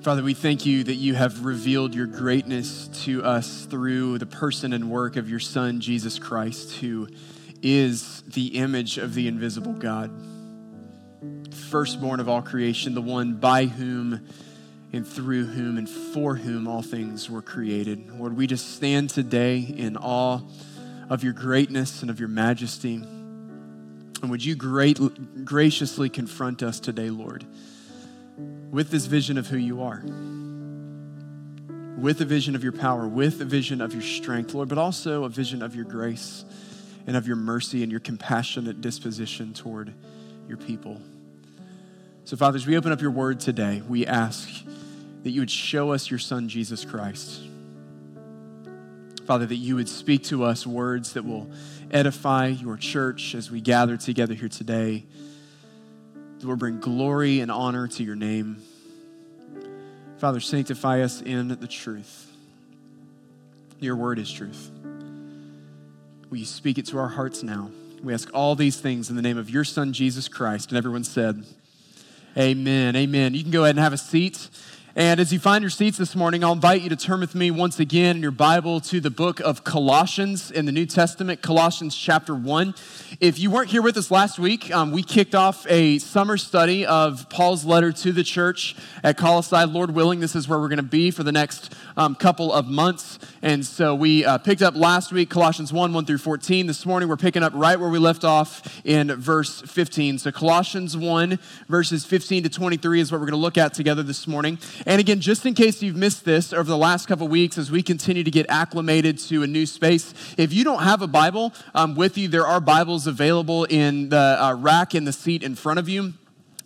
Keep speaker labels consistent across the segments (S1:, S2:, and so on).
S1: Father, we thank you that you have revealed your greatness to us through the person and work of your Son, Jesus Christ, who is the image of the invisible God, firstborn of all creation, the one by whom and through whom and for whom all things were created. Lord, we just stand today in awe of your greatness and of your majesty. And would you great, graciously confront us today, Lord? With this vision of who you are, with a vision of your power, with a vision of your strength, Lord, but also a vision of your grace and of your mercy and your compassionate disposition toward your people. So, Father, as we open up your word today, we ask that you would show us your Son, Jesus Christ. Father, that you would speak to us words that will edify your church as we gather together here today Lord, bring glory and honor to your name. Father, sanctify us in the truth. Your word is truth. Will you speak it to our hearts now? We ask all these things in the name of your Son, Jesus Christ. And everyone said, Amen. Amen. You can go ahead and have a seat. And as you find your seats this morning, I'll invite you to turn with me once again in your Bible to the book of Colossians in the New Testament, Colossians chapter 1. If you weren't here with us last week, um, we kicked off a summer study of Paul's letter to the church at Colossae. Lord willing, this is where we're going to be for the next um, couple of months. And so we uh, picked up last week, Colossians 1 1 through 14. This morning, we're picking up right where we left off in verse 15. So Colossians 1, verses 15 to 23 is what we're going to look at together this morning. And again, just in case you've missed this over the last couple weeks as we continue to get acclimated to a new space, if you don't have a Bible um, with you, there are Bibles available in the uh, rack in the seat in front of you.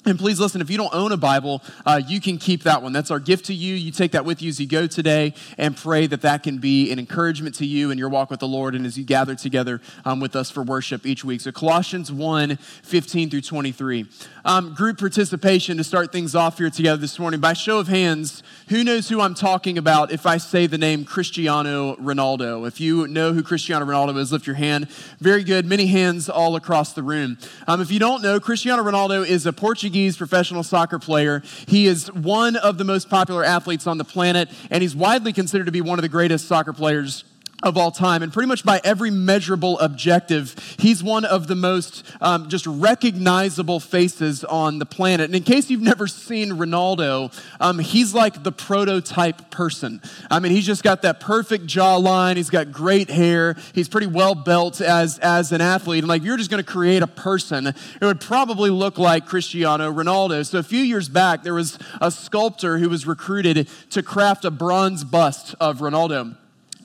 S1: And please listen, if you don't own a Bible, uh, you can keep that one. That's our gift to you. You take that with you as you go today and pray that that can be an encouragement to you in your walk with the Lord and as you gather together um, with us for worship each week. So, Colossians 1 15 through 23. Um, group participation to start things off here together this morning. By show of hands, who knows who I'm talking about if I say the name Cristiano Ronaldo? If you know who Cristiano Ronaldo is, lift your hand. Very good. Many hands all across the room. Um, if you don't know, Cristiano Ronaldo is a Portuguese Portuguese professional soccer player. He is one of the most popular athletes on the planet, and he's widely considered to be one of the greatest soccer players of all time. And pretty much by every measurable objective, he's one of the most um, just recognizable faces on the planet. And in case you've never seen Ronaldo, um, he's like the prototype person. I mean, he's just got that perfect jawline. He's got great hair. He's pretty well built as, as an athlete. And like, you're just going to create a person, it would probably look like Cristiano Ronaldo. So a few years back, there was a sculptor who was recruited to craft a bronze bust of Ronaldo.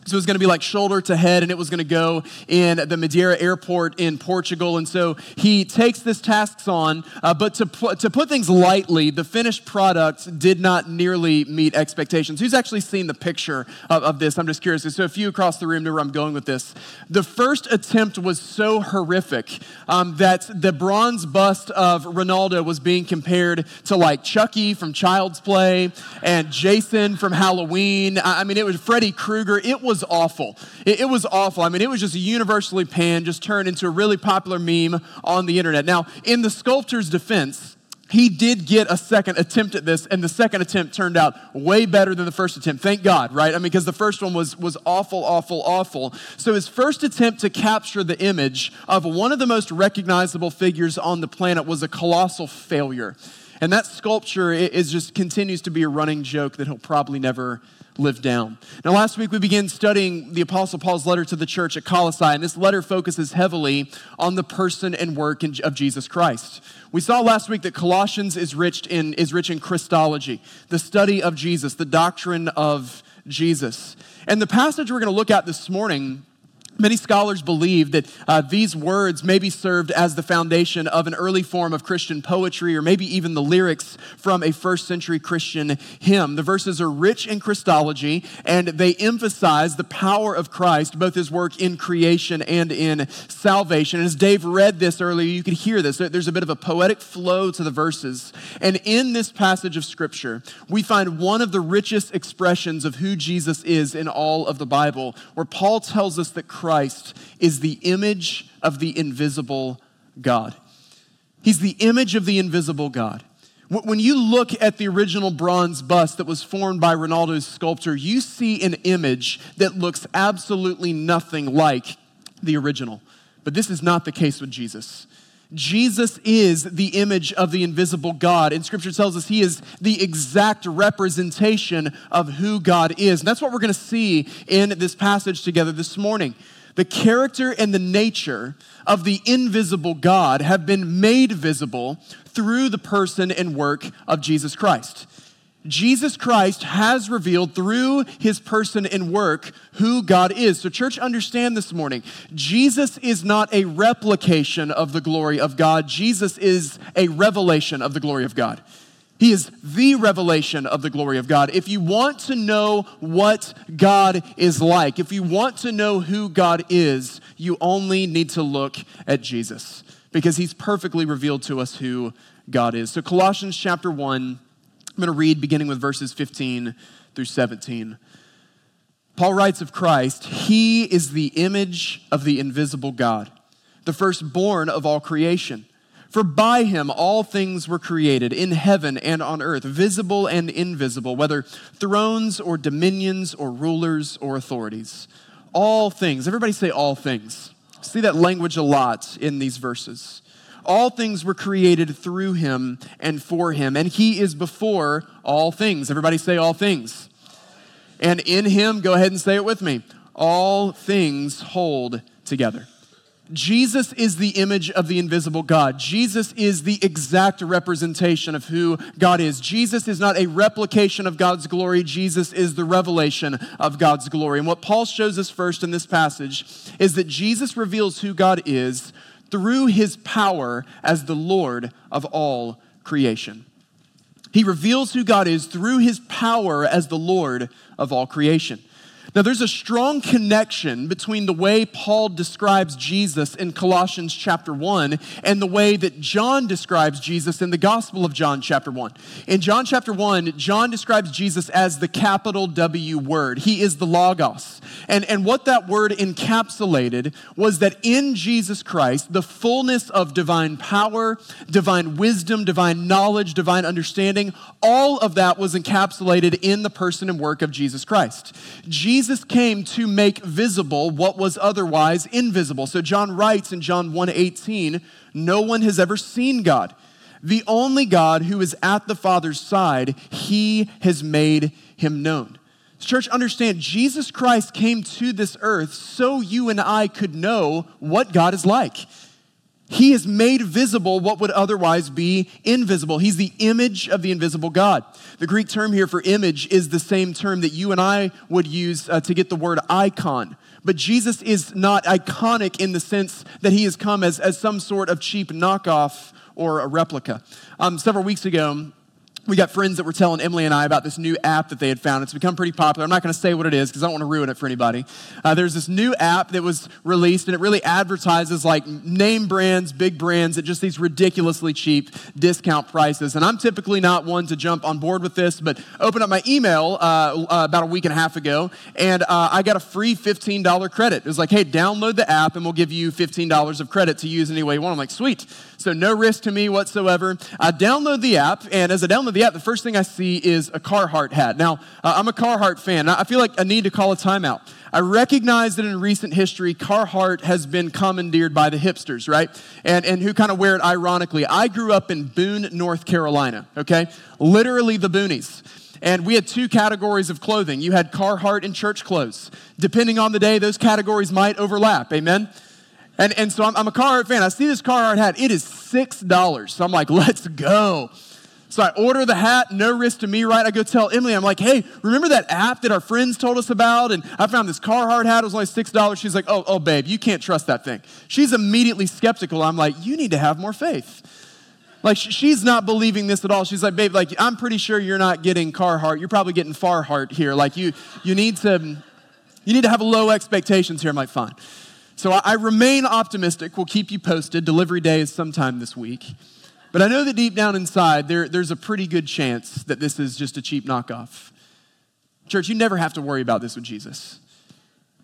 S1: So it was going to be like shoulder to head, and it was going to go in the Madeira airport in Portugal. And so he takes this task on, uh, but to, pu- to put things lightly, the finished product did not nearly meet expectations. Who's actually seen the picture of, of this? I'm just curious. So a few across the room know where I'm going with this. The first attempt was so horrific um, that the bronze bust of Ronaldo was being compared to like Chucky from Child's Play and Jason from Halloween. I mean, it was Freddy Krueger. It was was awful. It, it, was awful. I mean, it was just universally panned, just turned into a really popular meme on the internet. Now, in the sculptor's defense, he did get a second attempt at this, and the second attempt turned out way better than the first attempt. Thank God, right? I mean, because the first one was, was awful, awful, awful. So his first attempt to capture the image of one of the most recognizable figures on the planet was a colossal failure. And that sculpture is just continues to be a running joke that he'll probably never live down. Now, last week we began studying the Apostle Paul's letter to the church at Colossae, and this letter focuses heavily on the person and work of Jesus Christ. We saw last week that Colossians is rich in, is rich in Christology, the study of Jesus, the doctrine of Jesus. And the passage we're going to look at this morning Many scholars believe that uh, these words may be served as the foundation of an early form of Christian poetry, or maybe even the lyrics from a first century Christian hymn. The verses are rich in Christology, and they emphasize the power of Christ, both his work in creation and in salvation. And as Dave read this earlier, you could hear this. There's a bit of a poetic flow to the verses. And in this passage of Scripture, we find one of the richest expressions of who Jesus is in all of the Bible, where Paul tells us that Christ is the image of the invisible God. He's the image of the invisible God. When you look at the original bronze bust that was formed by Ronaldo's sculptor, you see an image that looks absolutely nothing like the original. But this is not the case with Jesus. Jesus is the image of the invisible God. And scripture tells us he is the exact representation of who God is. And that's what we're going to see in this passage together this morning. The character and the nature of the invisible God have been made visible through the person and work of Jesus Christ. Jesus Christ has revealed through his person and work who God is. So, church, understand this morning Jesus is not a replication of the glory of God, Jesus is a revelation of the glory of God. He is the revelation of the glory of God. If you want to know what God is like, if you want to know who God is, you only need to look at Jesus because he's perfectly revealed to us who God is. So, Colossians chapter 1 I'm going to read beginning with verses 15 through 17. Paul writes of Christ, He is the image of the invisible God, the firstborn of all creation. For by him all things were created in heaven and on earth, visible and invisible, whether thrones or dominions or rulers or authorities. All things. Everybody say all things. See that language a lot in these verses. All things were created through him and for him, and he is before all things. Everybody say all things. And in him, go ahead and say it with me, all things hold together. Jesus is the image of the invisible God. Jesus is the exact representation of who God is. Jesus is not a replication of God's glory. Jesus is the revelation of God's glory. And what Paul shows us first in this passage is that Jesus reveals who God is through his power as the Lord of all creation. He reveals who God is through his power as the Lord of all creation. Now, there's a strong connection between the way Paul describes Jesus in Colossians chapter 1 and the way that John describes Jesus in the Gospel of John chapter 1. In John chapter 1, John describes Jesus as the capital W word. He is the Logos. And, and what that word encapsulated was that in Jesus Christ, the fullness of divine power, divine wisdom, divine knowledge, divine understanding, all of that was encapsulated in the person and work of Jesus Christ. Jesus Jesus came to make visible what was otherwise invisible. So John writes in John 1:18, no one has ever seen God. The only God who is at the Father's side, he has made him known. Church, understand, Jesus Christ came to this earth so you and I could know what God is like. He has made visible what would otherwise be invisible. He's the image of the invisible God. The Greek term here for image is the same term that you and I would use uh, to get the word icon. But Jesus is not iconic in the sense that he has come as, as some sort of cheap knockoff or a replica. Um, several weeks ago, we got friends that were telling Emily and I about this new app that they had found. It's become pretty popular. I'm not going to say what it is because I don't want to ruin it for anybody. Uh, there's this new app that was released, and it really advertises like name brands, big brands at just these ridiculously cheap discount prices. And I'm typically not one to jump on board with this, but opened up my email uh, uh, about a week and a half ago, and uh, I got a free $15 credit. It was like, hey, download the app, and we'll give you $15 of credit to use any way you want. I'm like, sweet. So no risk to me whatsoever. I download the app, and as I download the app, the first thing I see is a Carhartt hat. Now, uh, I'm a Carhartt fan. I feel like I need to call a timeout. I recognize that in recent history, Carhartt has been commandeered by the hipsters, right? And, and who kind of wear it ironically. I grew up in Boone, North Carolina, okay? Literally the boonies. And we had two categories of clothing. You had Carhartt and church clothes. Depending on the day, those categories might overlap. Amen? And, and so I'm, I'm a Carhartt fan. I see this Carhartt hat. It is $6. So I'm like, let's go. So I order the hat, no risk to me, right? I go tell Emily, I'm like, hey, remember that app that our friends told us about? And I found this Carhartt hat, it was only $6. She's like, oh, oh, babe, you can't trust that thing. She's immediately skeptical. I'm like, you need to have more faith. Like, she's not believing this at all. She's like, babe, like, I'm pretty sure you're not getting Carhartt. You're probably getting Farheart here. Like, you, you need to, you need to have low expectations here. I'm like, fine. So I, I remain optimistic. We'll keep you posted. Delivery day is sometime this week. But I know that deep down inside, there, there's a pretty good chance that this is just a cheap knockoff. Church, you never have to worry about this with Jesus.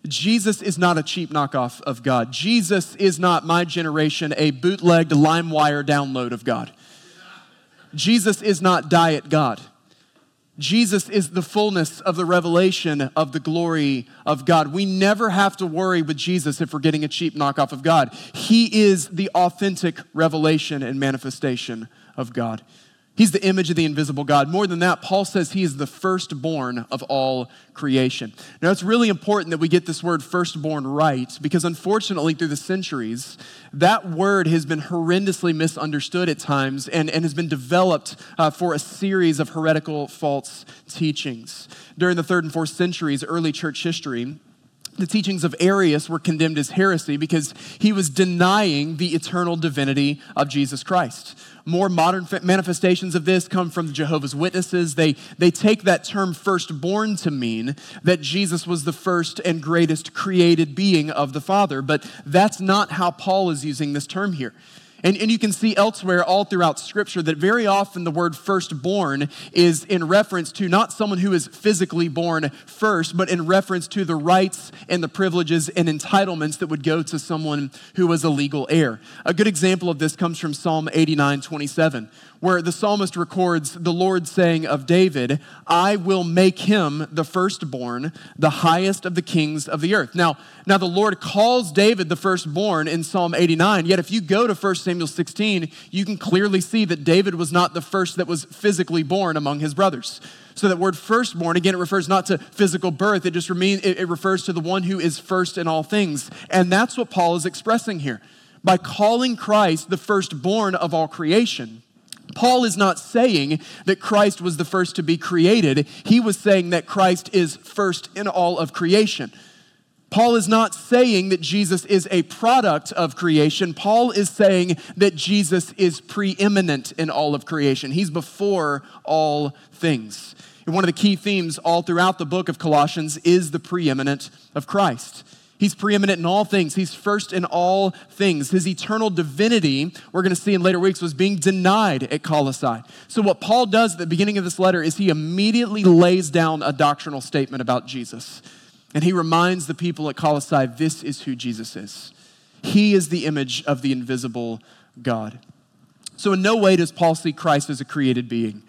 S1: Jesus is not a cheap knockoff of God. Jesus is not my generation, a bootlegged LimeWire download of God. Jesus is not diet God. Jesus is the fullness of the revelation of the glory of God. We never have to worry with Jesus if we're getting a cheap knockoff of God. He is the authentic revelation and manifestation of God. He's the image of the invisible God. More than that, Paul says he is the firstborn of all creation. Now, it's really important that we get this word firstborn right because, unfortunately, through the centuries, that word has been horrendously misunderstood at times and, and has been developed uh, for a series of heretical false teachings. During the third and fourth centuries, early church history, the teachings of Arius were condemned as heresy because he was denying the eternal divinity of Jesus Christ. More modern manifestations of this come from the Jehovah's Witnesses. They, they take that term firstborn to mean that Jesus was the first and greatest created being of the Father, but that's not how Paul is using this term here. And, and you can see elsewhere all throughout Scripture that very often the word firstborn is in reference to not someone who is physically born first, but in reference to the rights and the privileges and entitlements that would go to someone who was a legal heir. A good example of this comes from Psalm 89 27, where the psalmist records the Lord saying of David, I will make him the firstborn, the highest of the kings of the earth. Now, now the Lord calls David the firstborn in Psalm 89, yet if you go to 1 Samuel 16, you can clearly see that David was not the first that was physically born among his brothers. So that word firstborn, again, it refers not to physical birth, it just remain, it, it refers to the one who is first in all things. And that's what Paul is expressing here. By calling Christ the firstborn of all creation, Paul is not saying that Christ was the first to be created. He was saying that Christ is first in all of creation. Paul is not saying that Jesus is a product of creation. Paul is saying that Jesus is preeminent in all of creation. He's before all things. And one of the key themes all throughout the book of Colossians is the preeminent of Christ. He's preeminent in all things. He's first in all things. His eternal divinity, we're going to see in later weeks, was being denied at Colossae. So, what Paul does at the beginning of this letter is he immediately lays down a doctrinal statement about Jesus. And he reminds the people at Colossae this is who Jesus is. He is the image of the invisible God. So, in no way does Paul see Christ as a created being.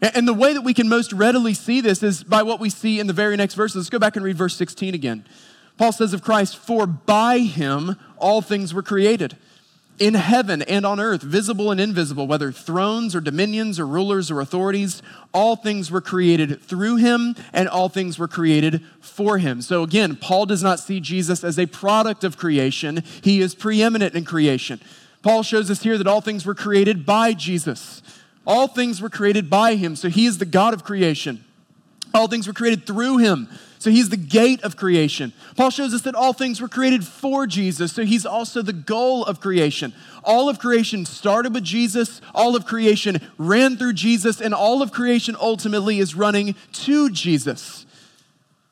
S1: And the way that we can most readily see this is by what we see in the very next verse. Let's go back and read verse 16 again. Paul says of Christ, For by him all things were created, in heaven and on earth, visible and invisible, whether thrones or dominions or rulers or authorities, all things were created through him and all things were created for him. So again, Paul does not see Jesus as a product of creation, he is preeminent in creation. Paul shows us here that all things were created by Jesus. All things were created by him, so he is the God of creation. All things were created through him. So he's the gate of creation. Paul shows us that all things were created for Jesus, so he's also the goal of creation. All of creation started with Jesus, all of creation ran through Jesus, and all of creation ultimately is running to Jesus.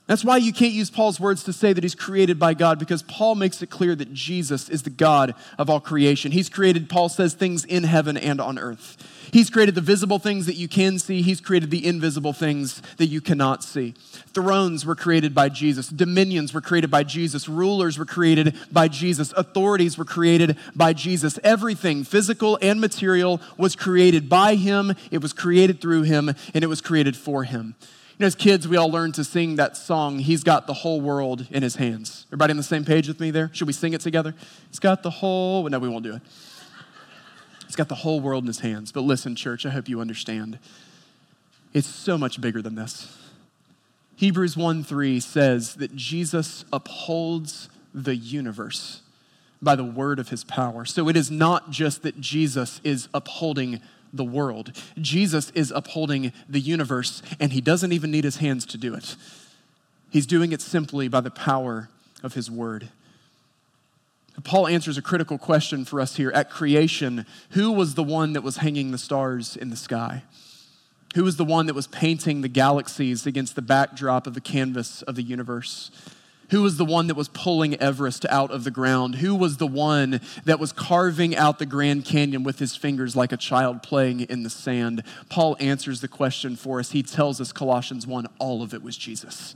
S1: That's why you can't use Paul's words to say that he's created by God, because Paul makes it clear that Jesus is the God of all creation. He's created, Paul says, things in heaven and on earth. He's created the visible things that you can see, He's created the invisible things that you cannot see. Thrones were created by Jesus, dominions were created by Jesus, rulers were created by Jesus, authorities were created by Jesus. Everything, physical and material, was created by Him, it was created through Him, and it was created for Him. You know, as kids, we all learned to sing that song, He's Got the Whole World in His Hands. Everybody on the same page with me there? Should we sing it together? He's got the whole, no, we won't do it. He's got the whole world in his hands. But listen, church, I hope you understand. It's so much bigger than this. Hebrews 1 3 says that Jesus upholds the universe by the word of his power. So it is not just that Jesus is upholding the world, Jesus is upholding the universe, and he doesn't even need his hands to do it. He's doing it simply by the power of his word. Paul answers a critical question for us here. At creation, who was the one that was hanging the stars in the sky? Who was the one that was painting the galaxies against the backdrop of the canvas of the universe? Who was the one that was pulling Everest out of the ground? Who was the one that was carving out the Grand Canyon with his fingers like a child playing in the sand? Paul answers the question for us. He tells us, Colossians 1, all of it was Jesus.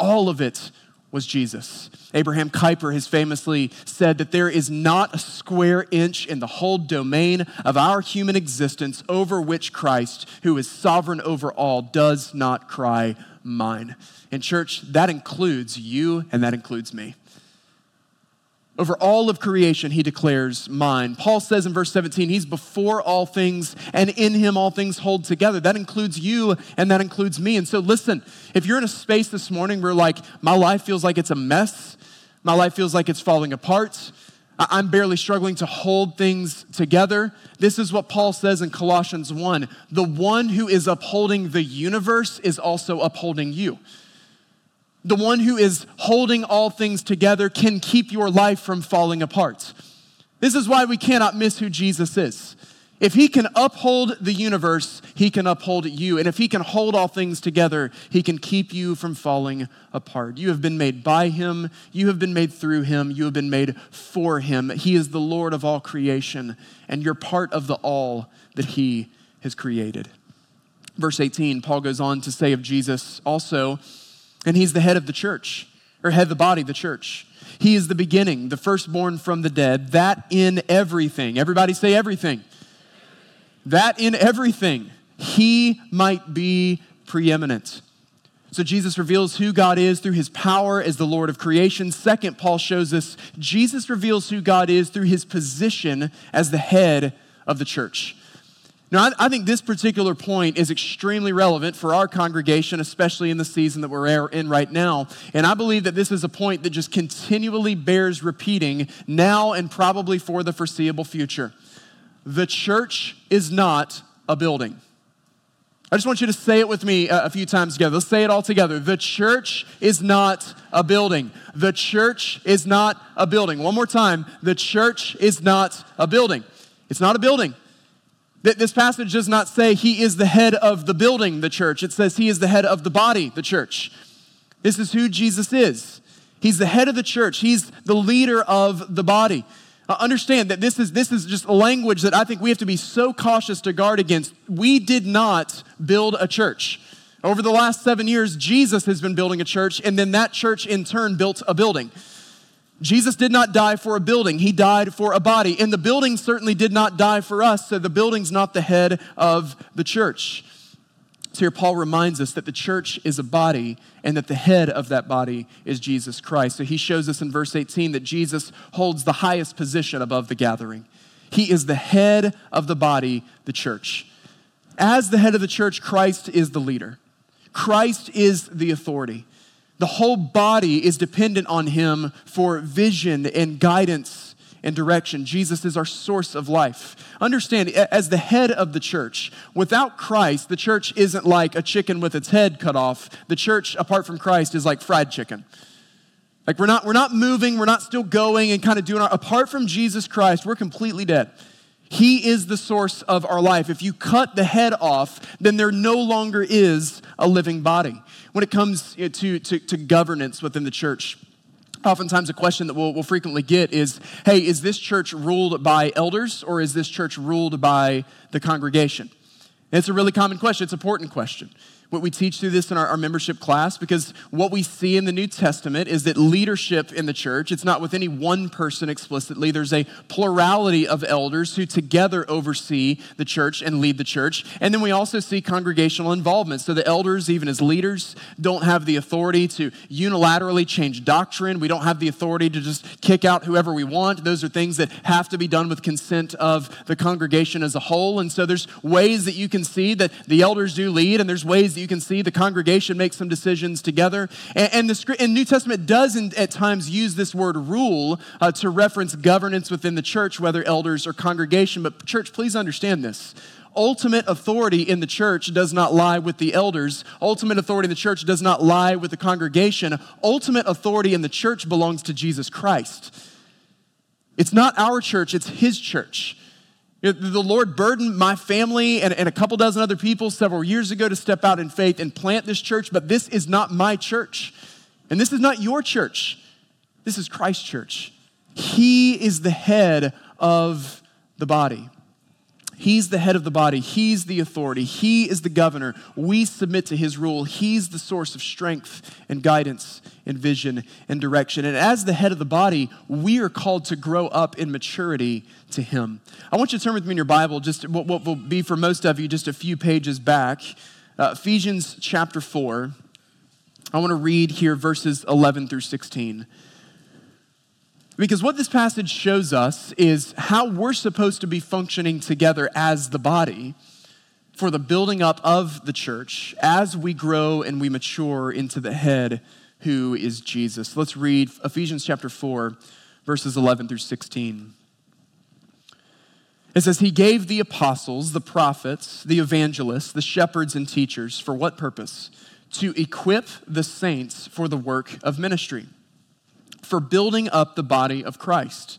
S1: All of it was Jesus. Abraham Kuyper has famously said that there is not a square inch in the whole domain of our human existence over which Christ, who is sovereign over all, does not cry, Mine. In church, that includes you and that includes me. Over all of creation, he declares mine. Paul says in verse 17, he's before all things, and in him all things hold together. That includes you, and that includes me. And so, listen, if you're in a space this morning where, like, my life feels like it's a mess, my life feels like it's falling apart, I'm barely struggling to hold things together. This is what Paul says in Colossians 1 The one who is upholding the universe is also upholding you the one who is holding all things together can keep your life from falling apart. This is why we cannot miss who Jesus is. If he can uphold the universe, he can uphold you. And if he can hold all things together, he can keep you from falling apart. You have been made by him, you have been made through him, you have been made for him. He is the Lord of all creation, and you're part of the all that he has created. Verse 18, Paul goes on to say of Jesus also, and he's the head of the church, or head of the body, the church. He is the beginning, the firstborn from the dead, that in everything. Everybody say everything. That in everything he might be preeminent. So Jesus reveals who God is through his power as the Lord of creation. Second, Paul shows us Jesus reveals who God is through his position as the head of the church. Now, I, think this particular point is extremely relevant for our congregation, especially in the season that we're er, in right now. And I believe that this is a point that just continually bears repeating now and probably for the foreseeable future. The church is not a building. I just want you to say it with me a, a few times together. Let's say it all together. The church is not a building. The church is not a building. One more time. The church is not a building. It's not a building. This passage does not say he is the head of the building, the church. It says he is the head of the body, the church. This is who Jesus is. He's the head of the church, he's the leader of the body. Understand that this is, this is just language that I think we have to be so cautious to guard against. We did not build a church. Over the last seven years, Jesus has been building a church, and then that church in turn built a building. Jesus did not die for a building, he died for a body. And the building certainly did not die for us, so the building's not the head of the church. So here Paul reminds us that the church is a body and that the head of that body is Jesus Christ. So he shows us in verse 18 that Jesus holds the highest position above the gathering. He is the head of the body, the church. As the head of the church, Christ is the leader. Christ is the authority. The whole body is dependent on him for vision and guidance and direction. Jesus is our source of life. Understand, as the head of the church, without Christ, the church isn't like a chicken with its head cut off. The church, apart from Christ, is like fried chicken. Like we're not, we're not moving, we're not still going and kind of doing our, apart from Jesus Christ, we're completely dead. He is the source of our life. If you cut the head off, then there no longer is a living body. When it comes to, to, to governance within the church, oftentimes a question that we'll, we'll, frequently get is hey, is this church ruled by elders or is this church ruled by the congregation? And it's a really common question, it's an important question what we teach through this in our, our, membership class because what we see in the New Testament is that leadership in the church, it's not with any one person explicitly. There's a plurality of elders who together oversee the church and lead the church. And then we also see congregational involvement. So the elders, even as leaders, don't have the authority to unilaterally change doctrine. We don't have the authority to just kick out whoever we want. Those are things that have to be done with consent of the congregation as a whole. And so there's ways that you can see that the elders do lead, and there's ways you can see the congregation makes some decisions together. And, and the and New Testament does in, at times use this word rule uh, to reference governance within the church, whether elders or congregation. But, church, please understand this ultimate authority in the church does not lie with the elders. Ultimate authority in the church does not lie with the congregation. Ultimate authority in the church belongs to Jesus Christ. It's not our church, it's his church. The Lord burdened my family and, and, a couple dozen other people several years ago to step out in faith and plant this church, but this is not my church. And this is not your church. This is Christ's church. He is the head of the body. He's the head of the body. He's the authority. He is the governor. We submit to his rule. He's the source of strength and guidance and vision and direction. And as the head of the body, we are called to grow up in maturity to him. I want you to turn with me in your Bible, just what, what will be for most of you just a few pages back. Uh, Ephesians chapter 4. I want to read here verses 11 through 16. Because what this passage shows us is how we're supposed to be functioning together as the body for the building up of the church as we grow and we mature into the head who is Jesus. Let's read Ephesians chapter 4, verses 11 through 16. It says, He gave the apostles, the prophets, the evangelists, the shepherds, and teachers for what purpose? To equip the saints for the work of ministry for building up the body of Christ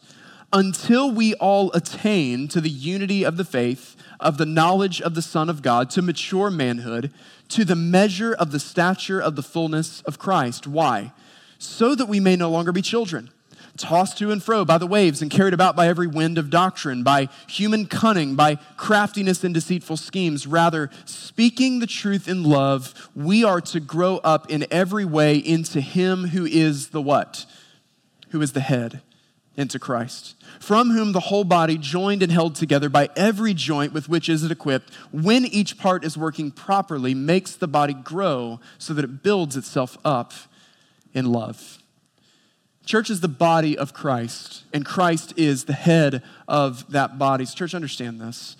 S1: until we all attain to the unity of the faith, of the knowledge of the Son of God, to mature manhood, to the measure of the stature of the fullness of Christ. Why? So that we may no longer be children, tossed to and fro by the waves and carried about by every wind of doctrine, by human cunning, by craftiness and deceitful schemes. Rather, speaking the truth in love, we are to grow up in every way into Him who is the what? Who is the head, into Christ, from whom the whole body, joined and held together by every joint with which is it equipped, when each part is working properly, makes the body grow so that it builds itself up in love. Church is the body of Christ, and Christ is the head of that body. So church, understand this.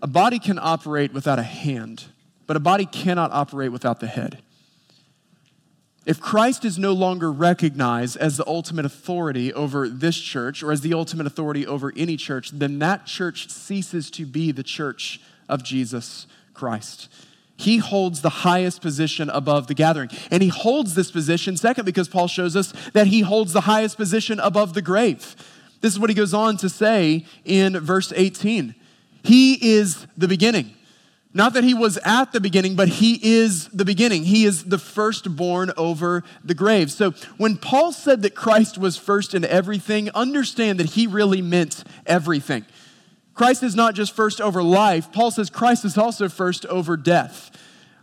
S1: A body can operate without a hand, but a body cannot operate without the head. If Christ is no longer recognized as the ultimate authority over this church or as the ultimate authority over any church, then that church ceases to be the church of Jesus Christ. He holds the highest position above the gathering. And he holds this position, second, because Paul shows us that he holds the highest position above the grave. This is what he goes on to say in verse 18. He is the beginning not that he was at the beginning, but he is the beginning. He is the firstborn over the grave. So when Paul said that Christ was first in everything, understand that he really meant everything. Christ is not just first over life. Paul says Christ is also first over death.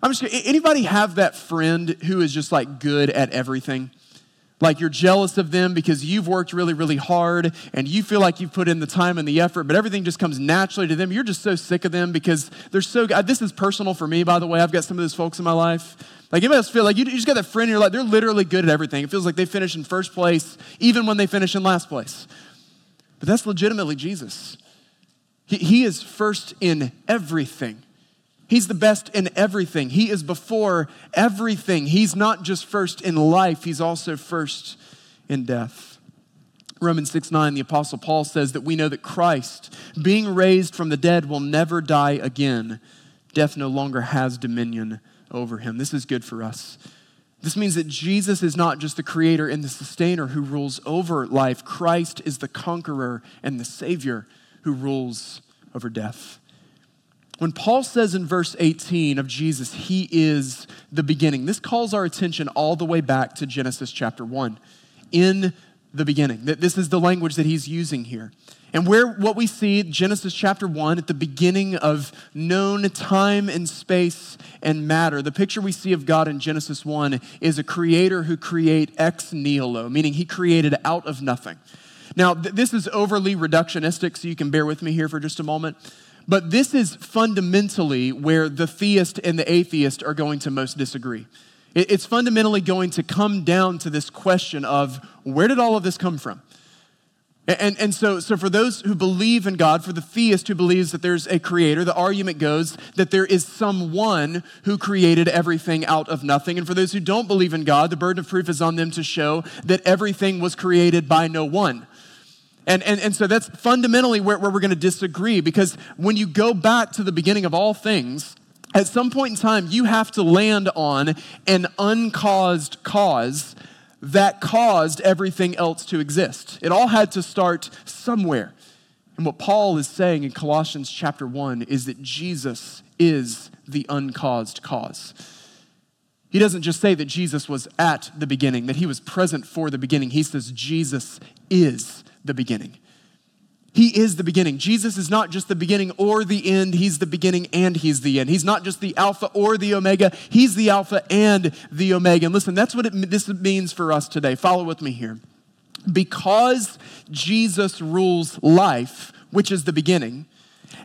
S1: I'm just anybody have that friend who is just like good at everything? Like you're jealous of them because you've worked really, really hard and you feel like you've put in the time and the effort, but everything just comes naturally to them. You're just so sick of them because they're so good. This is personal for me, by the way. I've got some of those folks in my life. Like you must feel like you, you just got that friend in your life, they're literally good at everything. It feels like they finish in first place, even when they finish in last place. But that's legitimately Jesus. He, he is first in everything. He's the best in everything. He is before everything. He's not just first in life, he's also first in death. Romans 6 9, the Apostle Paul says that we know that Christ, being raised from the dead, will never die again. Death no longer has dominion over him. This is good for us. This means that Jesus is not just the creator and the sustainer who rules over life, Christ is the conqueror and the savior who rules over death. When Paul says in verse 18 of Jesus, He is the beginning, this calls our attention all the way back to Genesis chapter 1. In the beginning. that This is the language that he's using here. And where what we see, Genesis chapter 1, at the beginning of known time and space and matter, the picture we see of God in Genesis 1 is a creator who create ex nihilo, meaning he created out of nothing. Now, th- this is overly reductionistic, so you can bear with me here for just a moment. But this is fundamentally where the theist and the atheist are going to most disagree. It's fundamentally going to come down to this question of where did all of this come from? And, and so, so, for those who believe in God, for the theist who believes that there's a creator, the argument goes that there is someone who created everything out of nothing. And for those who don't believe in God, the burden of proof is on them to show that everything was created by no one. And, and, and so that's fundamentally where, where we're going to disagree because when you go back to the beginning of all things, at some point in time, you have to land on an uncaused cause that caused everything else to exist. It all had to start somewhere. And what Paul is saying in Colossians chapter 1 is that Jesus is the uncaused cause. He doesn't just say that Jesus was at the beginning, that he was present for the beginning. He says Jesus is the beginning. He is the beginning. Jesus is not just the beginning or the end, He's the beginning and He's the end. He's not just the Alpha or the Omega, He's the Alpha and the Omega. And listen, that's what it, this means for us today. Follow with me here. Because Jesus rules life, which is the beginning,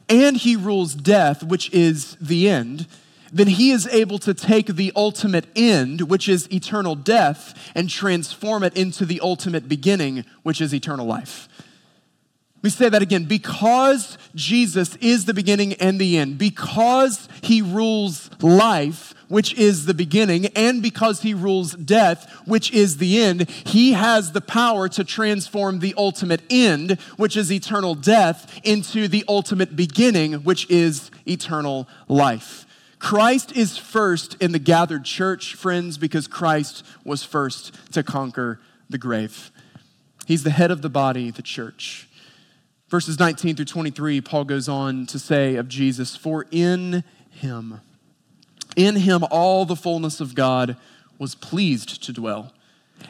S1: and He rules death, which is the end, then he is able to take the ultimate end, which is eternal death, and transform it into the ultimate beginning, which is eternal life. Let me say that again. Because Jesus is the beginning and the end, because he rules life, which is the beginning, and because he rules death, which is the end, he has the power to transform the ultimate end, which is eternal death, into the ultimate beginning, which is eternal life. Christ is first in the gathered church, friends, because Christ was first to conquer the grave. He's the head of the body, the church. Verses 19 through 23, Paul goes on to say of Jesus, For in him, in him all the fullness of God was pleased to dwell,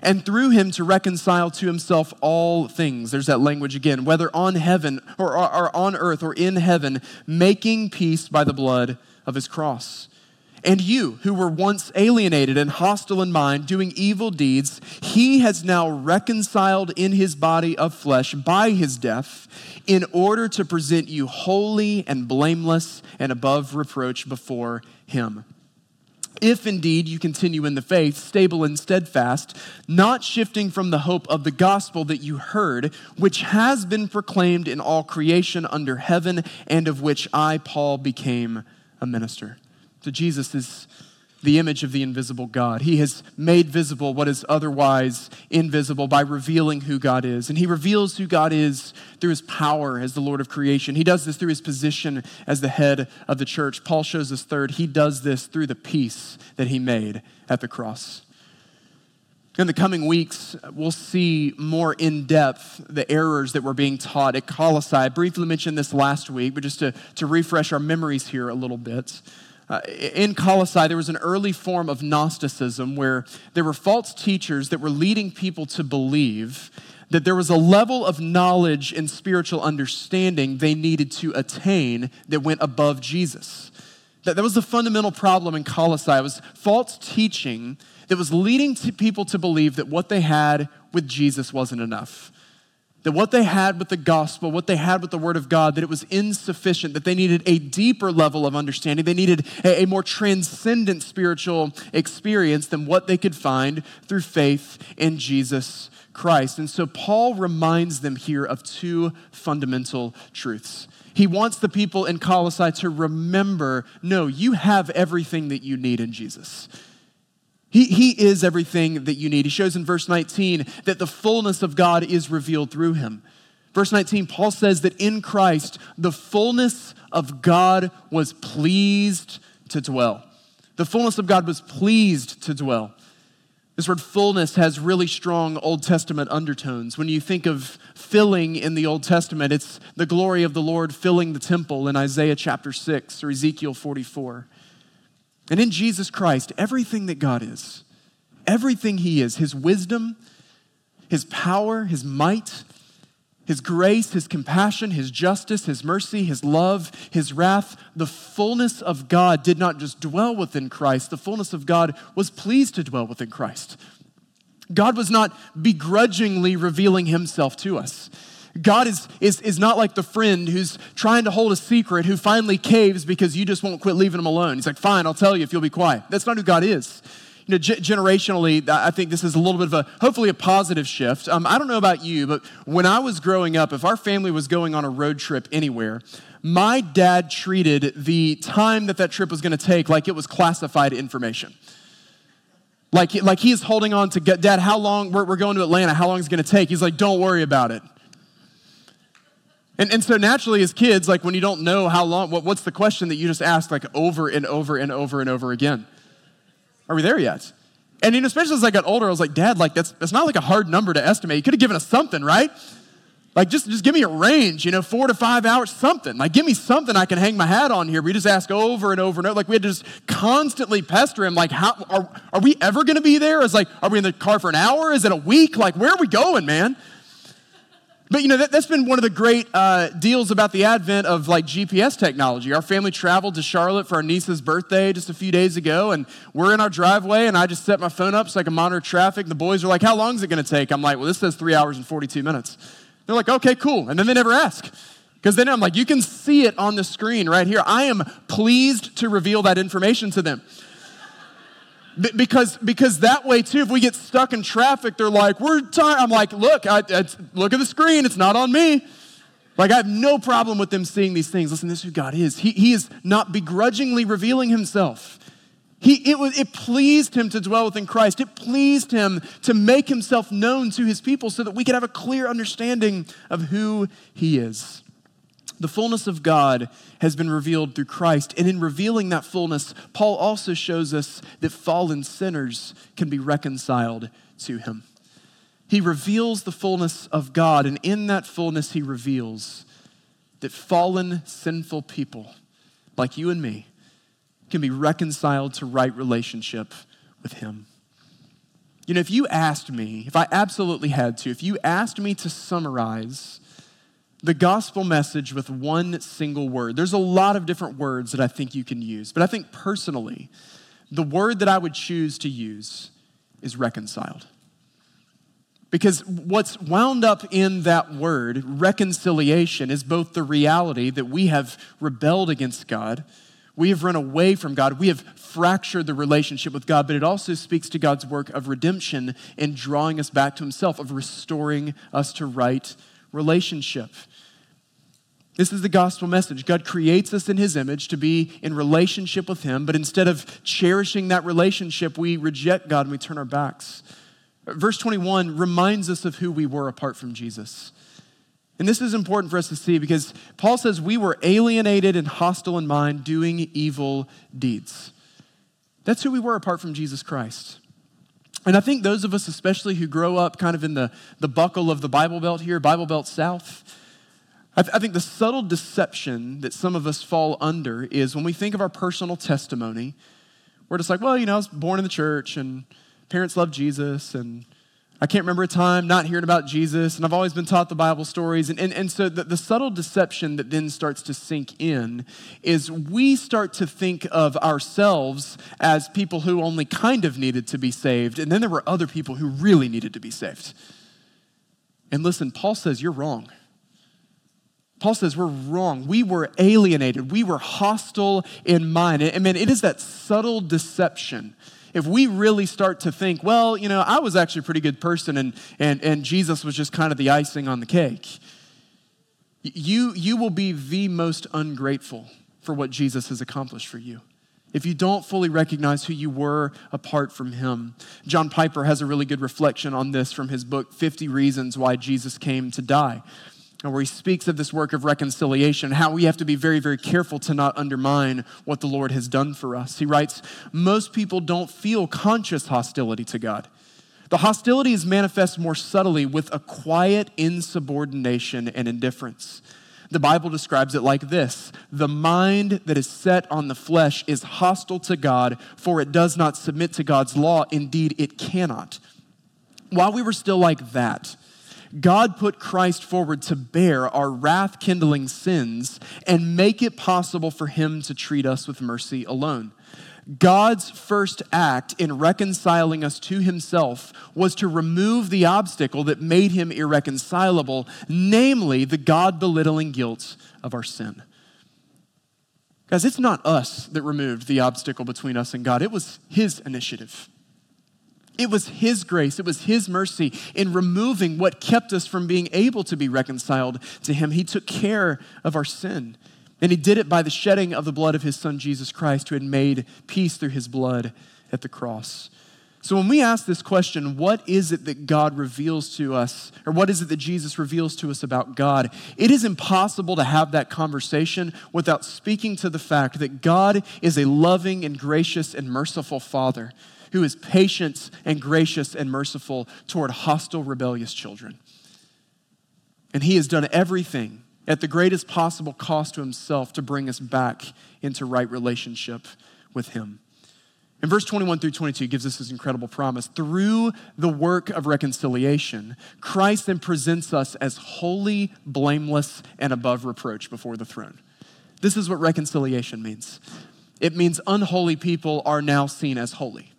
S1: and through him to reconcile to himself all things. There's that language again, whether on heaven or, or, on earth or in heaven, making peace by the blood of his cross. And you, who were once alienated and hostile in mind, doing evil deeds, he has now reconciled in his body of flesh by his death, in order to present you holy and blameless and above reproach before him. If indeed you continue in the faith, stable and steadfast, not shifting from the hope of the gospel that you heard, which has been proclaimed in all creation under heaven, and of which I, Paul, became a minister. So Jesus is the image of the invisible God. He has made visible what is otherwise invisible by revealing who God is. And he reveals who God is through his power as the Lord of creation. He does this through his position as the head of the church. Paul shows us third, he does this through the peace that he made at the cross. In the coming weeks, we'll see more in depth the errors that were being taught at Colossae. I briefly mentioned this last week, but just to, to refresh our memories here a little bit. Uh, in Colossae, there was an early form of Gnosticism where there were false teachers that were leading people to believe that there was a level of knowledge and spiritual understanding they needed to attain that went above Jesus. That, that was the fundamental problem in Colossae. It was false teaching that was leading to people to believe that what they had with Jesus wasn't enough that what they had with the gospel, what they had with the word of God, that it was insufficient, that they needed a deeper level of understanding. They needed a, a, more transcendent spiritual experience than what they could find through faith in Jesus Christ. And so Paul reminds them here of two fundamental truths. He wants the people in Colossae to remember no, you have everything that you need in Jesus. He, he is everything that you need. He shows in verse 19 that the fullness of God is revealed through him. Verse 19, Paul says that in Christ, the fullness of God was pleased to dwell. The fullness of God was pleased to dwell. This word fullness has really strong Old Testament undertones. When you think of filling in the Old Testament, it's the glory of the Lord filling the temple in Isaiah chapter 6 or Ezekiel 44. And in Jesus Christ, everything that God is, everything He is, His wisdom, His power, His might, His grace, His compassion, His justice, His mercy, His love, His wrath, the fullness of God did not just dwell within Christ, the fullness of God was pleased to dwell within Christ. God was not begrudgingly revealing Himself to us. God is, is, is not like the friend who's trying to hold a secret who finally caves because you just won't quit leaving him alone. He's like, fine, I'll tell you if you'll be quiet. That's not who God is. You know, g- generationally, I think this is a little bit of a, hopefully a positive shift. Um, I don't know about you, but when I was growing up, if our family was going on a road trip anywhere, my dad treated the time that that trip was going to take like it was classified information. Like, like he is holding on to, Dad, how long, we're, we're going to Atlanta, how long is it going to take? He's like, don't worry about it. And, and so naturally, as kids, like when you don't know how long, what, what's the question that you just ask like over and over and over and over again? Are we there yet? And you know, especially as I got older, I was like, Dad, like that's, that's not like a hard number to estimate. You could have given us something, right? Like just, just give me a range, you know, four to five hours, something. Like give me something I can hang my hat on here. We just ask over and over and over. Like we had to just constantly pester him. Like, how are, are we ever gonna be there? Is like, are we in the car for an hour? Is it a week? Like, where are we going, man? But you know, that, has been one of the great uh, deals about the advent of like GPS technology. Our family traveled to Charlotte for our niece's birthday just a few days ago, and we're in our driveway, and I just set my phone up so I can monitor traffic. The boys are like, How long is it going to take? I'm like, Well, this says three hours and 42 minutes. They're like, Okay, cool. And then they never ask. Because then I'm like, You can see it on the screen right here. I am pleased to reveal that information to them because, because that way too, if we get stuck in traffic, they're like, we're tired. I'm like, look, I, look at the screen. It's not on me. Like I have no problem with them seeing these things. Listen, this is who God is. He, he is not begrudgingly revealing himself. He, it, was, it pleased him to dwell within Christ. It pleased him to make himself known to his people so that we could have a clear understanding of who he is. The fullness of God has been revealed through Christ. And in revealing that fullness, Paul also shows us that fallen sinners can be reconciled to him. He reveals the fullness of God, and in that fullness, he reveals that fallen, sinful people like you and me can be reconciled to right relationship with him. You know, if you asked me, if I absolutely had to, if you asked me to summarize the gospel message with one single word. There's a lot of different words that I think you can use, but I think personally, the word that I would choose to use is reconciled. Because what's wound up in that word, reconciliation, is both the reality that we have rebelled against God, we have run away from God, we have fractured the relationship with God, but it also speaks to God's work of redemption in drawing us back to Himself, of restoring us to right relationship. This is the gospel message. God creates us in his image to be in relationship with him, but instead of cherishing that relationship, we reject God and we turn our backs. Verse 21 reminds us of who we were apart from Jesus. And this is important for us to see because Paul says we were alienated and hostile in mind, doing evil deeds. That's who we were apart from Jesus Christ. And I think those of us, especially who grow up kind of in the, the buckle of the Bible Belt here, Bible Belt South, I, th- I think the subtle deception that some of us fall under is when we think of our personal testimony, we're just like, well, you know, I was born in the church and parents love Jesus and I can't remember a time not hearing about Jesus, and I've always been taught the Bible stories. And, and, and so the, the subtle deception that then starts to sink in is we start to think of ourselves as people who only kind of needed to be saved, and then there were other people who really needed to be saved. And listen, Paul says you're wrong. Paul says we're wrong. We were alienated. We were hostile in mind. I mean, it is that subtle deception. If we really start to think, well, you know, I was actually a pretty good person and, and, and Jesus was just kind of the icing on the cake, you, you will be the most ungrateful for what Jesus has accomplished for you if you don't fully recognize who you were apart from him. John Piper has a really good reflection on this from his book, 50 Reasons Why Jesus Came to Die where he speaks of this work of reconciliation, how we have to be very, very careful to not undermine what the Lord has done for us. He writes, Most people don't feel conscious hostility to God. The hostility is manifest more subtly with a quiet insubordination and indifference. The Bible describes it like this The mind that is set on the flesh is hostile to God, for it does not submit to God's law. Indeed, it cannot. While we were still like that, God put Christ forward to bear our wrath kindling sins and make it possible for him to treat us with mercy alone. God's first act in reconciling us to himself was to remove the obstacle that made him irreconcilable, namely the God belittling guilt of our sin. Guys, it's not us that removed the obstacle between us and God, it was his initiative. It was His grace, it was His mercy in removing what kept us from being able to be reconciled to Him. He took care of our sin. And He did it by the shedding of the blood of His Son, Jesus Christ, who had made peace through His blood at the cross. So when we ask this question, what is it that God reveals to us, or what is it that Jesus reveals to us about God? It is impossible to have that conversation without speaking to the fact that God is a loving and gracious and merciful Father who is patient and gracious and merciful toward hostile, rebellious children. And he has done everything at the greatest possible cost to himself to bring us back into right relationship with him. In verse 21 through 22 gives us this incredible promise. Through the work of reconciliation, Christ then presents us as holy, blameless, and above reproach before the throne. This is what reconciliation means. It means unholy people are now seen as holy.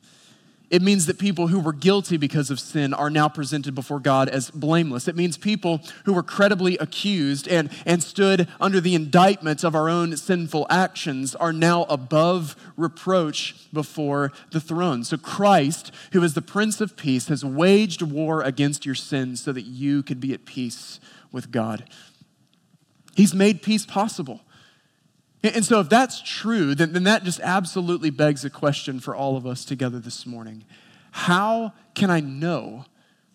S1: It means that people who were guilty because of sin are now presented before God as blameless. It means people who were credibly accused and, and stood under the indictment of our own sinful actions are now above reproach before the throne. So Christ, who is the Prince of Peace, has waged war against your sins so that you could be at peace with God. He's made peace possible. And so, if that's true, then, then that just absolutely begs a question for all of us together this morning. How can I know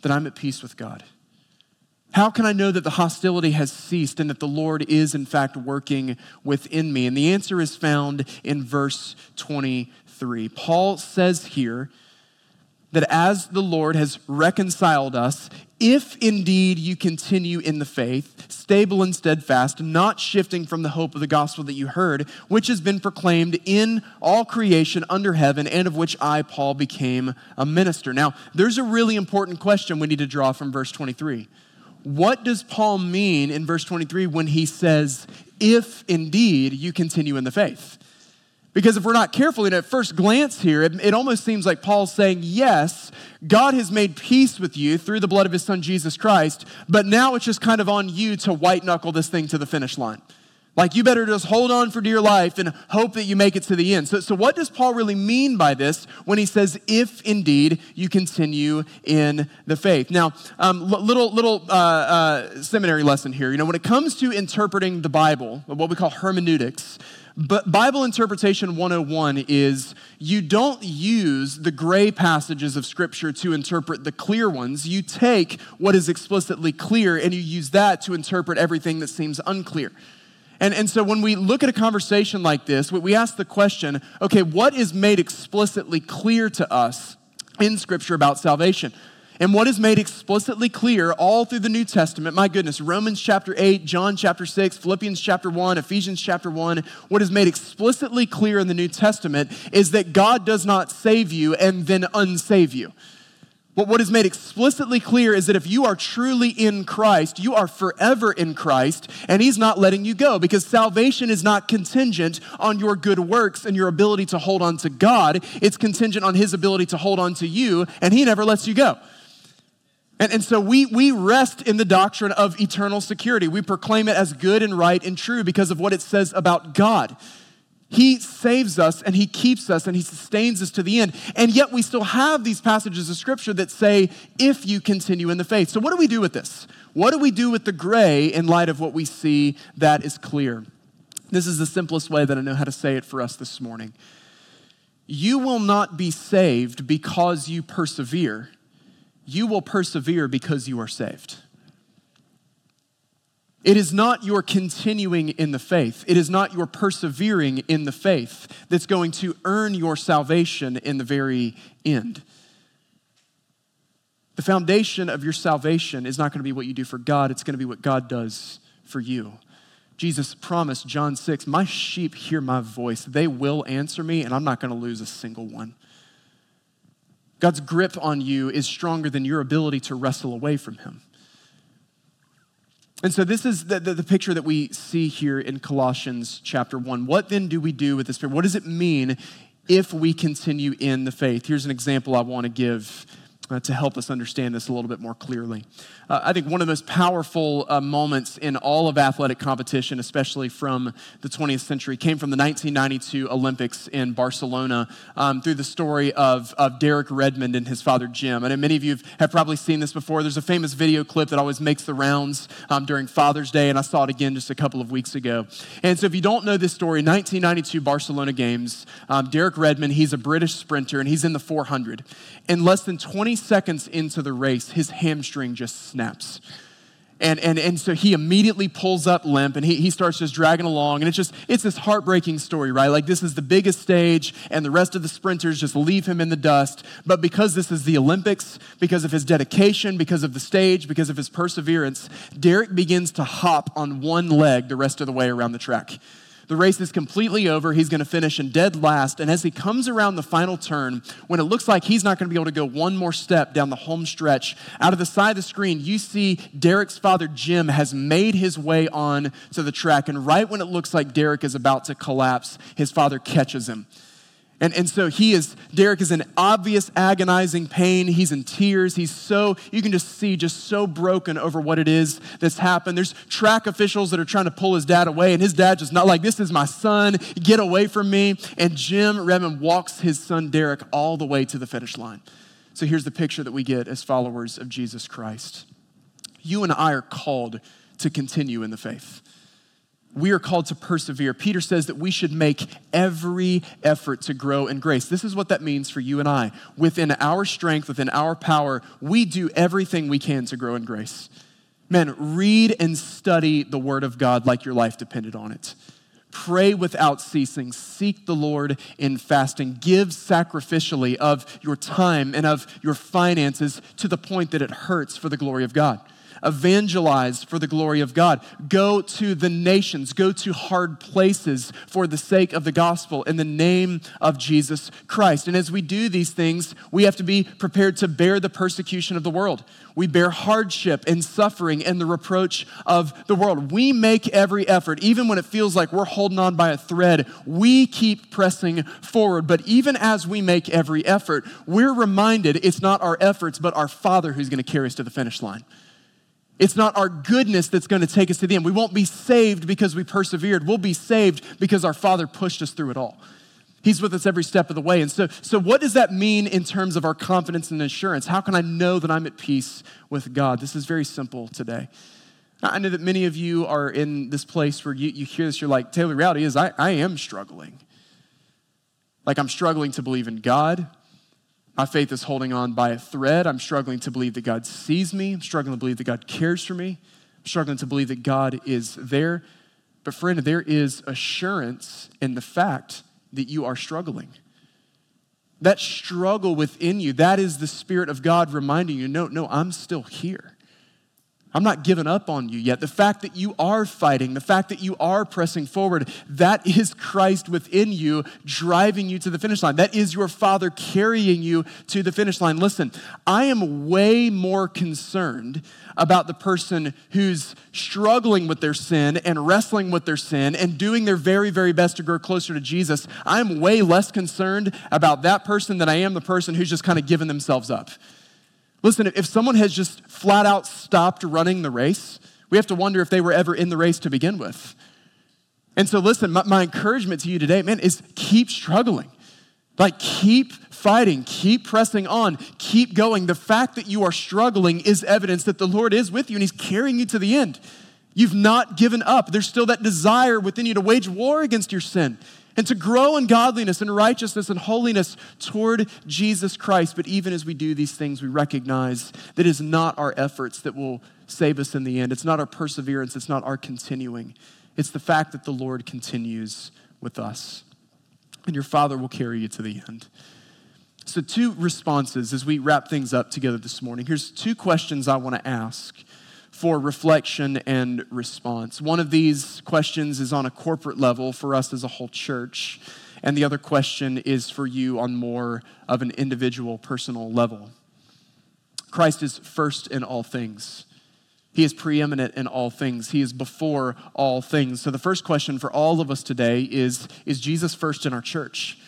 S1: that I'm at peace with God? How can I know that the hostility has ceased and that the Lord is, in fact, working within me? And the answer is found in verse 23. Paul says here that as the Lord has reconciled us, if indeed you continue in the faith, stable and steadfast, not shifting from the hope of the gospel that you heard, which has been proclaimed in all creation under heaven, and of which I, Paul, became a minister. Now, there's a really important question we need to draw from verse 23. What does Paul mean in verse 23 when he says, if indeed you continue in the faith? Because if we're not careful, and at first glance here, it, it, almost seems like Paul's saying, yes, God has made peace with you through the blood of his son Jesus Christ, but now it's just kind of on you to white knuckle this thing to the finish line. Like you better just hold on for dear life and hope that you make it to the end. So, so what does Paul really mean by this when he says, if indeed you continue in the faith? Now, um, little, little uh, uh, seminary lesson here. You know, when it comes to interpreting the Bible, what we call hermeneutics, but Bible Interpretation 101 is you don't use the gray passages of Scripture to interpret the clear ones. You take what is explicitly clear and you use that to interpret everything that seems unclear. And, and so when we look at a conversation like this, we ask the question okay, what is made explicitly clear to us in Scripture about salvation? And what is made explicitly clear all through the New Testament, my goodness, Romans chapter 8, John chapter 6, Philippians chapter 1, Ephesians chapter 1, what is made explicitly clear in the New Testament is that God does not save you and then unsave you. But what is made explicitly clear is that if you are truly in Christ, you are forever in Christ, and He's not letting you go because salvation is not contingent on your good works and your ability to hold on to God. It's contingent on His ability to hold on to you, and He never lets you go. And, and so we, we rest in the doctrine of eternal security. We proclaim it as good and right and true because of what it says about God. He saves us and He keeps us and He sustains us to the end. And yet we still have these passages of Scripture that say, if you continue in the faith. So, what do we do with this? What do we do with the gray in light of what we see that is clear? This is the simplest way that I know how to say it for us this morning. You will not be saved because you persevere you will persevere because you are saved. It is not your continuing in the faith, it is not your persevering in the faith that's going to earn your salvation in the very end. The foundation of your salvation is not going to be what you do for God, it's going to be what God does for you. Jesus promised, John 6, My sheep hear my voice. They will answer me, and I'm not going to lose a single one. God's grip on you is stronger than your ability to wrestle away from Him. And so, this is the, the, the, picture that we see here in Colossians chapter 1. What then do we do with this? What does it mean if we continue in the faith? Here's an example I want to give uh, to help us understand this a little bit more clearly. Uh, I think one of the most powerful uh, moments in all of athletic competition, especially from the 20th century, came from the 1992 Olympics in Barcelona um, through the story of, of Derek Redmond and his father Jim. And many of you have probably seen this before. There's a famous video clip that always makes the rounds um, during Father's Day, and I saw it again just a couple of weeks ago. And so, if you don't know this story, 1992 Barcelona Games, um, Derek Redmond, he's a British sprinter, and he's in the 400. In less than 20 seconds into the race, his hamstring just snaps. And, and, and so he immediately pulls up limp and he, he starts just dragging along. And it's just, it's this heartbreaking story, right? Like this is the biggest stage and the rest of the sprinters just leave him in the dust. But because this is the Olympics, because of his dedication, because of the stage, because of his perseverance, Derek begins to hop on one leg the rest of the way around the track. The race is completely over. He's going to finish in dead last. And as he comes around the final turn, when it looks like he's not going to be able to go one more step down the home stretch, out of the side of the screen, you see Derek's father, Jim, has made his way on to the track. And right when it looks like Derek is about to collapse, his father catches him. And, and so he is, Derek is in obvious agonizing pain. He's in tears. He's so, you can just see, just so broken over what it is that's happened. There's track officials that are trying to pull his dad away, and his dad just not like, this is my son, get away from me. And Jim Redmond walks his son Derek all the way to the finish line. So here's the picture that we get as followers of Jesus Christ. You and I are called to continue in the faith we are called to persevere. Peter says that we should make every effort to grow in grace. This is what that means for you and I. Within our strength, within our power, we do everything we can to grow in grace. Men, read and study the Word of God like your life depended on it. Pray without ceasing. Seek the Lord in fasting. Give sacrificially of your time and of your finances to the point that it hurts for the glory of God evangelize for the glory of God, go to the nations, go to hard places for the sake of the gospel in the name of Jesus Christ. And as we do these things, we have to be prepared to bear the persecution of the world. We bear hardship and suffering and the reproach of the world. We make every effort, even when it feels like we're holding on by a thread, we keep pressing forward. But even as we make every effort, we're reminded it's not our efforts, but our Father who's going to carry us to the finish line. It's not our goodness that's going to take us to the end. We won't be saved because we persevered. We'll be saved because our Father pushed us through it all. He's with us every step of the way. And so, so what does that mean in terms of our confidence and assurance? How can I know that I'm at peace with God? This is very simple today. I know that many of you are in this place where you, you hear this, you're like, Taylor, reality is I, I am struggling. Like I'm struggling to believe in God. My faith is holding on by a thread. I'm struggling to believe that God sees me. I'm struggling to believe that God cares for me. I'm struggling to believe that God is there. But, friend, there is assurance in the fact that you are struggling. That struggle within you, that is the Spirit of God reminding you no, no, I'm still here. I'm not giving up on you yet. The fact that you are fighting, the fact that you are pressing forward, that is Christ within you driving you to the finish line. That is your Father carrying you to the finish line. Listen, I am way more concerned about the person who's struggling with their sin and wrestling with their sin and doing their very, very best to grow closer to Jesus. I'm way less concerned about that person than I am the person who's just kind of given themselves up. Listen, if someone has just flat out stopped running the race, we have to wonder if they were ever in the race to begin with. And so, listen, my, my, encouragement to you today, man, is keep struggling. Like, keep fighting, keep pressing on, keep going. The fact that you are struggling is evidence that the Lord is with you and He's carrying you to the end. You've not given up. There's still that desire within you to wage war against your sin and to grow in godliness and righteousness and holiness toward Jesus Christ. But even as we do these things, we recognize that it is not our efforts that will save us in the end. It's not our perseverance, it's not our continuing. It's the fact that the Lord continues with us. And your Father will carry you to the end. So, two responses as we wrap things up together this morning. Here's two questions I want to ask for reflection and response. One of these questions is on a corporate level for us as a whole church, and the other question is for you on more of an individual, personal level. Christ is first in all things. He is preeminent in all things. He is before all things. So the first question for all of us today is Is Jesus first in our church?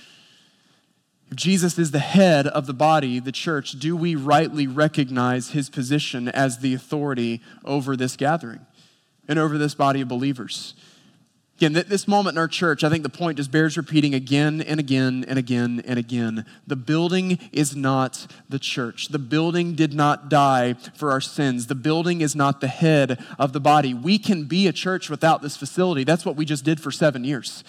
S1: If Jesus is the head of the body, the church, do we rightly recognize his position as the authority over this gathering and over this body of believers? Again, this moment in our church, I think the point just bears repeating again and again and again and again. The building is not the church. The building did not die for our sins. The building is not the head of the body. We can be a church without this facility. That's what we just did for seven years.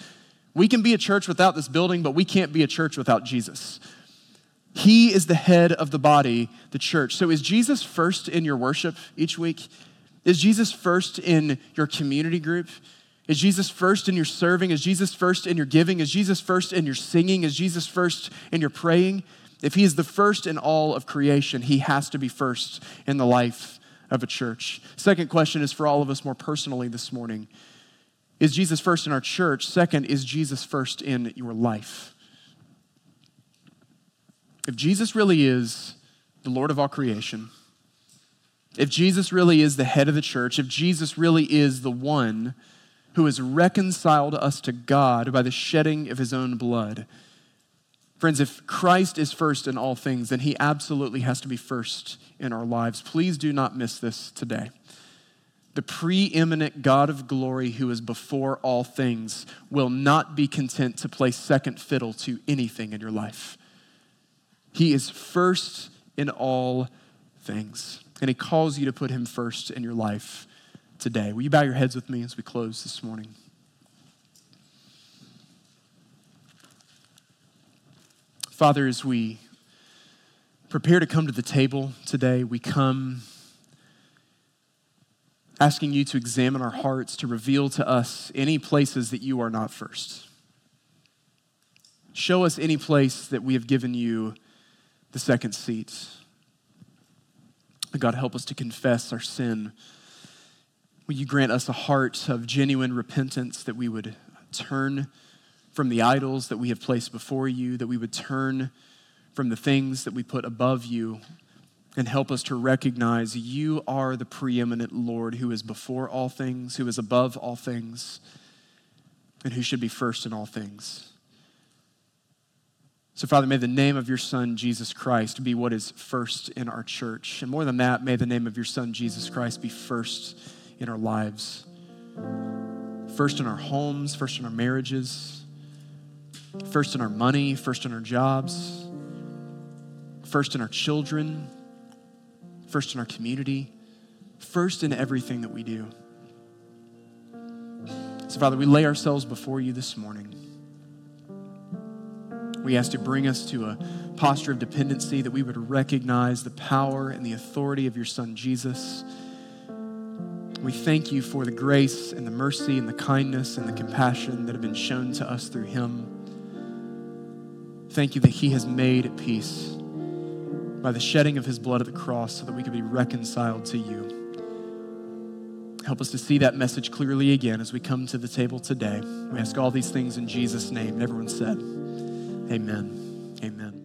S1: We can be a church without this building, but we can't be a church without Jesus. He is the head of the body, the church. So is Jesus first in your worship each week? Is Jesus first in your community group? Is Jesus first in your serving? Is Jesus first in your giving? Is Jesus first in your singing? Is Jesus first in your praying? If he is the first in all of creation, he has to be first in the life of a church. Second question is for all of us more personally this morning Is Jesus first in our church? Second, is Jesus first in your life? If Jesus really is the Lord of all creation, if Jesus really is the head of the church, if Jesus really is the one who has reconciled us to God by the shedding of his own blood, Friends, if Christ is first in all things, then he absolutely has to be first in our lives. Please do not miss this today. The preeminent God of glory, who is before all things, will not be content to play second fiddle to anything in your life. He is first in all things, and he calls you to put him first in your life today. Will you bow your heads with me as we close this morning? Father, as we prepare to come to the table today, we come asking you to examine our hearts, to reveal to us any places that you are not first. Show us any place that we have given you the second seat. God, help us to confess our sin. Will you grant us a heart of genuine repentance that we would turn from the idols that we have placed before you, that we would turn from the things that we put above you and help us to recognize you are the preeminent Lord who is before all things, who is above all things, and who should be first in all things. So, Father, may the name of your Son, Jesus Christ, be what is first in our church. And more than that, may the name of your Son, Jesus Christ, be first in our lives, first in our homes, first in our marriages first in our money, first in our jobs, first in our children, first in our community, first in everything that we do. So, Father, we lay ourselves before you this morning. We ask to bring us to a posture of dependency that we would recognize the power and the authority of your Son, Jesus. We thank you for the grace and the mercy and the kindness and the compassion that have been shown to us through him. Thank you that He has made peace by the shedding of His blood at the cross so that we could be reconciled to you. Help us to see that message clearly again as we come to the table today. We ask all these things in Jesus' name. Everyone said, Amen. Amen.